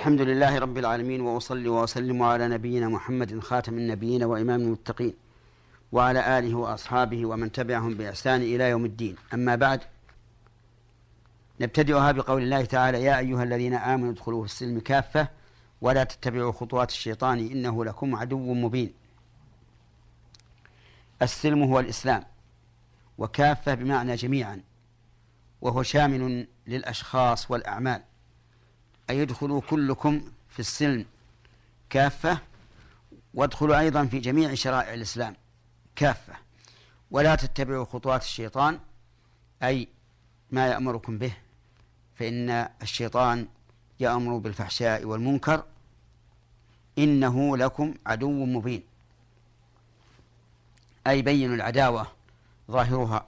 الحمد لله رب العالمين وأصلي وأسلم على نبينا محمد خاتم النبيين وإمام المتقين وعلى آله وأصحابه ومن تبعهم بإحسان إلى يوم الدين. أما بعد نبتدئها بقول الله تعالى يا أيها الذين آمنوا ادخلوا في السلم كافة ولا تتبعوا خطوات الشيطان إنه لكم عدو مبين. السلم هو الإسلام وكافة بمعنى جميعا وهو شامل للأشخاص والأعمال. أي يدخلوا كلكم في السلم كافة وادخلوا أيضا في جميع شرائع الإسلام كافة. ولا تتبعوا خطوات الشيطان أي ما يأمركم به فإن الشيطان يأمر بالفحشاء والمنكر إنه لكم عدو مبين. أي بين العداوة ظاهرها.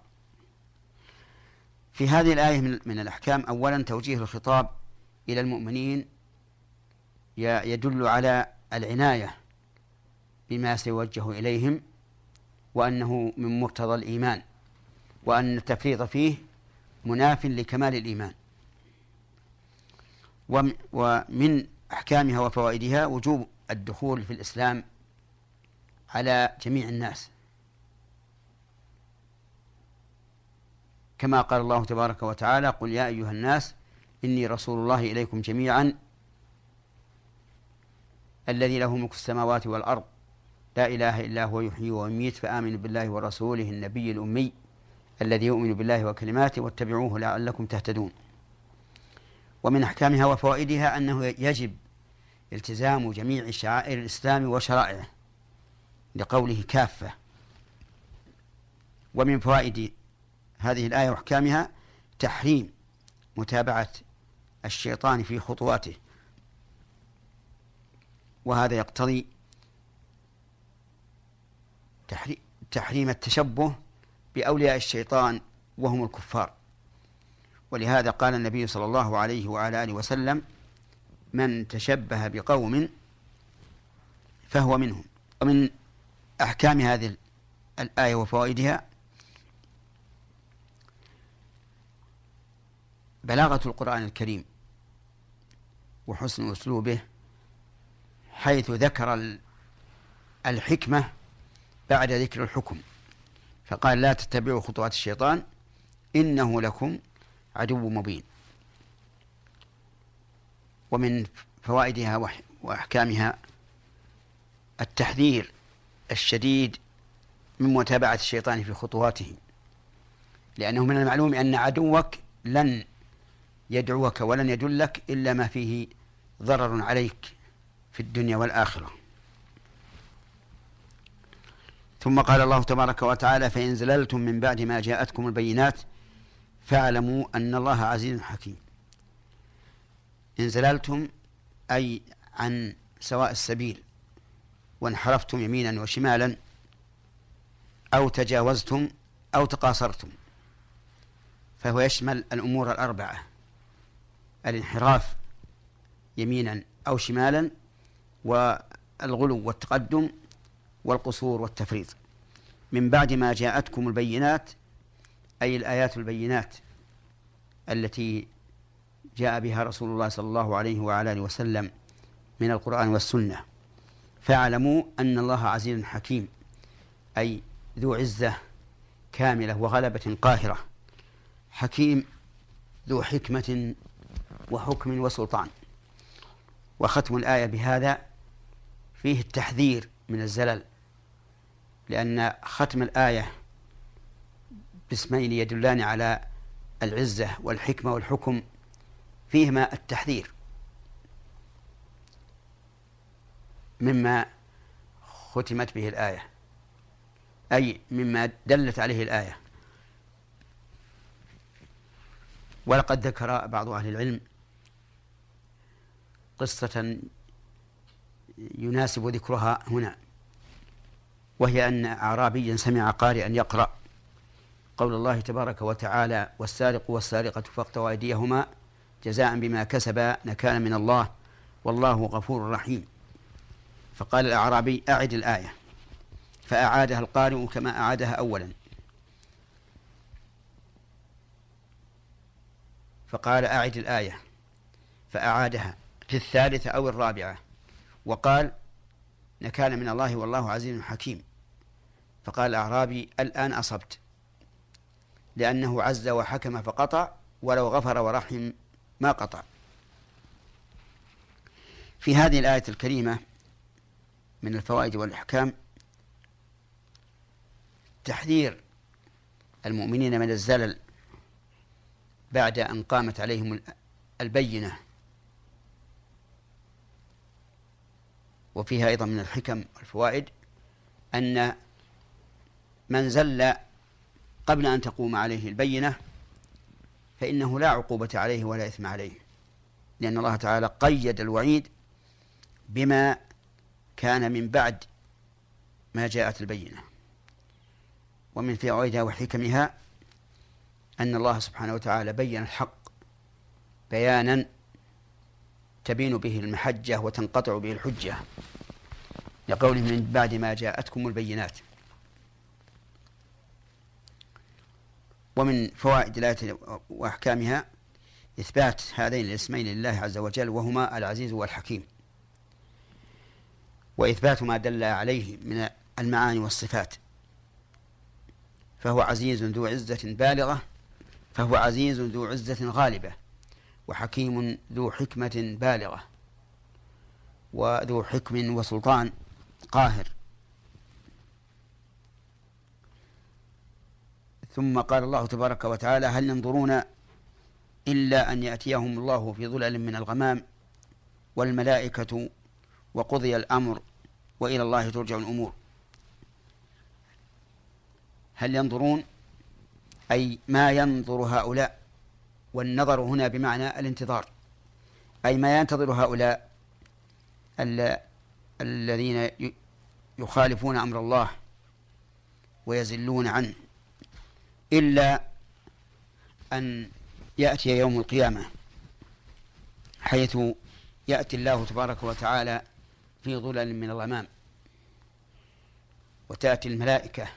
في هذه الآية من الأحكام أولا توجيه الخطاب إلى المؤمنين يدل على العناية بما سيوجه إليهم وأنه من مقتضى الإيمان وأن التفريط فيه مناف لكمال الإيمان. ومن أحكامها وفوائدها وجوب الدخول في الإسلام على جميع الناس. كما قال الله تبارك وتعالى قل يا أيها الناس إني رسول الله إليكم جميعا الذي له ملك السماوات والأرض لا إله إلا هو يحيي ويميت فآمنوا بالله ورسوله النبي الأمي الذي يؤمن بالله وكلماته واتبعوه لعلكم تهتدون. ومن أحكامها وفوائدها أنه يجب التزام جميع شعائر الإسلام وشرائعه لقوله كافة. ومن فوائد هذه الآية وأحكامها تحريم متابعة الشيطان في خطواته. وهذا يقتضي تحريم التشبه بأولياء الشيطان وهم الكفار. ولهذا قال النبي صلى الله عليه وعلى آله وسلم من تشبه بقوم فهو منهم. ومن أحكام هذه الآية وفوائدها بلاغة القرآن الكريم. وحسن أسلوبه حيث ذكر الحكمة بعد ذكر الحكم. فقال لا تتبعوا خطوات الشيطان إنه لكم عدو مبين. ومن فوائدها وأحكامها التحذير الشديد من متابعة الشيطان في خطواته لأنه من المعلوم أن عدوك لن يدعوك ولن يدلك إلا ما فيه ضرر عليك في الدنيا والآخرة. ثم قال الله تبارك وتعالى فإن زللتم من بعد ما جاءتكم البينات فاعلموا أن الله عزيز حكيم. إن زللتم أي عن سواء السبيل وانحرفتم يمينا وشمالا أو تجاوزتم أو تقاصرتم فهو يشمل الأمور الأربعة. الانحراف يمينا أو شمالا والغلو والتقدم والقصور والتفريط. من بعد ما جاءتكم البينات أي الآيات البينات التي جاء بها رسول الله صلى الله عليه وعلى آله وسلم من القرآن والسنة فاعلموا أن الله عزيز حكيم أي ذو عزة كاملة وغلبة قاهرة. حكيم ذو حكمة وحكم وسلطان. وختم الآية بهذا فيه التحذير من الزلل لأن ختم الآية باسمين يدلان على العزة والحكمة والحكم فيهما التحذير. مما ختمت به الآية أي مما دلت عليه الآية. ولقد ذكر بعض أهل العلم قصة يناسب ذكرها هنا وهي أن أعرابيا سمع قارئا يقرأ قول الله تبارك وتعالى والسارق والسارقة فاقطعوا أيديهما جزاء بما كسبا نكالا من الله والله غفور رحيم. فقال الأعرابي أعد الآية. فأعادها القارئ كما أعادها أولا. فقال أعد الآية. فأعادها. في الثالثة أو الرابعة. وقال نكال من الله والله عزيز حكيم. فقال الأعرابي الآن أصبت. لأنه عز وحكم فقطع ولو غفر ورحم ما قطع. في هذه الآية الكريمة من الفوائد والإحكام تحذير المؤمنين من الزلل بعد أن قامت عليهم البينة. وفيها أيضا من الحكم والفوائد أن من زل قبل أن تقوم عليه البينة فإنه لا عقوبة عليه ولا إثم عليه لأن الله تعالى قيد الوعيد بما كان من بعد ما جاءت البينة. ومن فوائدها وحكمها أن الله سبحانه وتعالى بين الحق بيانا تبين به المحجة وتنقطع به الحجة. لقوله من بعد ما جاءتكم البينات. ومن فوائد الآية وأحكامها إثبات هذين الاسمين لله عز وجل وهما العزيز والحكيم. وإثبات ما دل عليه من المعاني والصفات. فهو عزيز ذو عزة بالغة فهو عزيز ذو عزة غالبة. وحكيم ذو حكمة بالغة وذو حكم وسلطان قاهر. ثم قال الله تبارك وتعالى هل ينظرون إلا أن يأتيهم الله في ظلل من الغمام والملائكة وقضي الأمر وإلى الله ترجع الأمور. هل ينظرون؟ أي ما ينظر هؤلاء والنظر هنا بمعنى الانتظار. أي ما ينتظر هؤلاء الذين يخالفون أمر الله ويزلون عنه إلا أن يأتي يوم القيامة حيث يأتي الله تبارك وتعالى في ظلل من الغمام وتأتي الملائكة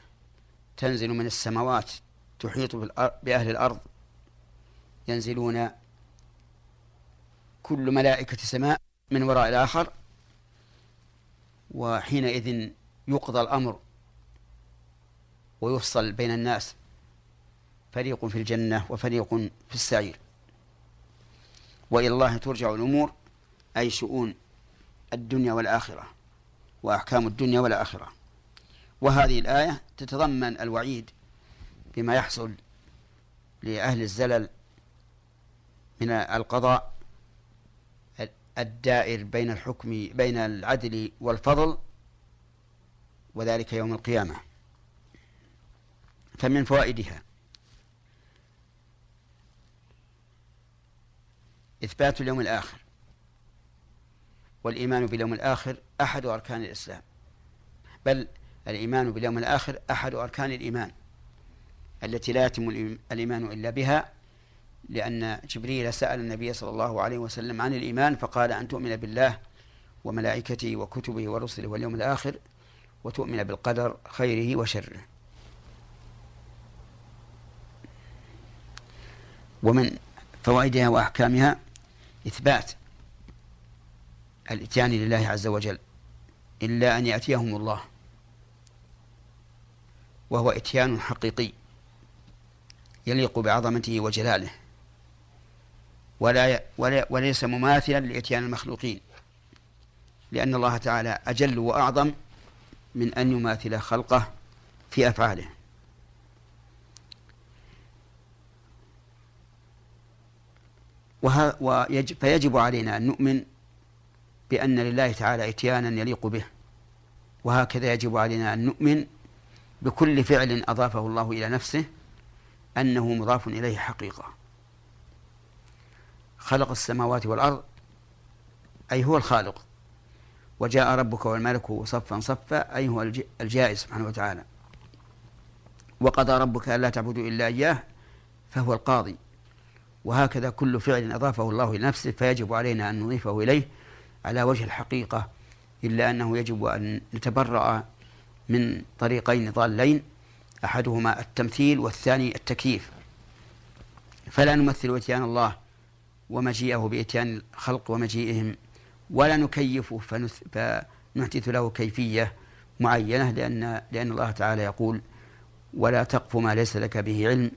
تنزل من السماوات تحيط بأهل الأرض ينزلون كل ملائكة سماء من وراء الآخر وحينئذ يقضى الأمر ويفصل بين الناس. فريق في الجنة وفريق في السعير. وإلى الله ترجع الأمور أي شؤون الدنيا والآخرة وأحكام الدنيا والآخرة. وهذه الآية تتضمن الوعيد بما يحصل لأهل الزلل من القضاء الدائر بين الحكم بين العدل والفضل وذلك يوم القيامة. فمن فوائدها إثبات اليوم الآخر والإيمان باليوم الآخر أحد أركان الإسلام. بل الإيمان باليوم الآخر أحد أركان الإيمان التي لا يتم الإيمان إلا بها لأن جبريل سأل النبي صلى الله عليه وسلم عن الإيمان فقال أن تؤمن بالله وملائكته وكتبه ورسله واليوم الآخر وتؤمن بالقدر خيره وشره. ومن فوائدها وأحكامها إثبات الإتيان لله عز وجل إلا أن يأتيهم الله وهو إتيان حقيقي يليق بعظمته وجلاله. ولا, ولا وليس مماثلا لإتيان المخلوقين لأن الله تعالى أجل وأعظم من أن يماثل خلقه في أفعاله. ويجب فيجب علينا أن نؤمن بأن لله تعالى إتيانا يليق به. وهكذا يجب علينا أن نؤمن بكل فعل أضافه الله إلى نفسه أنه مضاف إليه حقيقة. خلق السماوات والأرض أي هو الخالق. وجاء ربك والملك صفا صفا أي هو الجائز سبحانه وتعالى. وقضى ربك ألا تعبدوا إلا إياه فهو القاضي. وهكذا كل فعل أضافه الله إلى نفسه فيجب علينا أن نضيفه إليه على وجه الحقيقة إلا أنه يجب أن نتبرأ من طريقين ضالين أحدهما التمثيل والثاني التكييف. فلا نمثل إتيان الله ومجيئه بإتيان الخلق ومجيئهم ولا نكيفه فنحدث له كيفية معينة لأن لأن الله تعالى يقول ولا تقف ما ليس لك به علم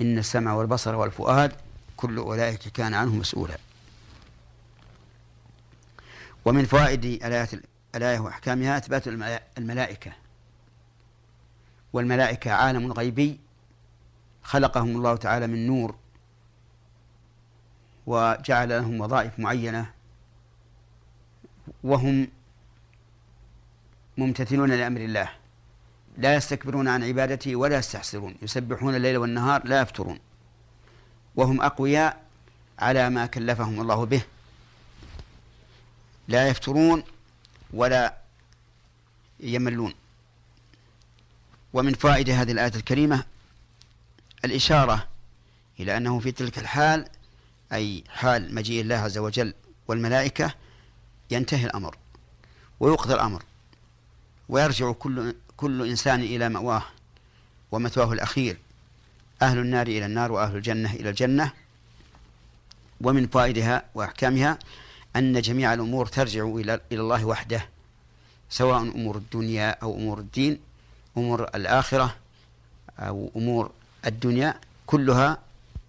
إن السمع والبصر والفؤاد كل أولئك كان عنه مسؤولا. ومن فوائد الآيات الآية وأحكامها إثبات الملائكة. والملائكة عالم غيبي خلقهم الله تعالى من نور وجعل لهم وظائف معينة وهم ممتثلون لأمر الله. لا يستكبرون عن عبادته ولا يستحسرون. يسبحون الليل والنهار لا يفترون. وهم أقوياء على ما كلفهم الله به. لا يفترون ولا يملون. ومن فوائد هذه الآية الكريمة الإشارة إلى أنه في تلك الحال أي حال مجيء الله عز وجل والملائكة ينتهي الأمر ويقضى الأمر ويرجع كل كل إنسان إلى مأواه ومثواه الأخير أهل النار إلى النار وأهل الجنة إلى الجنة. ومن فوائدها وأحكامها أن جميع الأمور ترجع إلى إلى الله وحده سواء أمور الدنيا أو أمور الدين أمور الآخرة أو أمور الدنيا كلها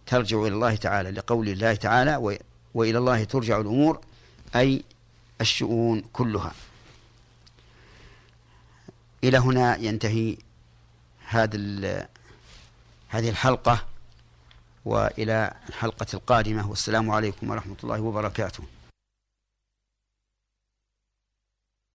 ترجع إلى الله تعالى لقول الله تعالى وإلى الله ترجع الأمور أي الشؤون كلها. إلى هنا ينتهي هذا هذه الحلقة وإلى الحلقة القادمة. والسلام عليكم ورحمة الله وبركاته.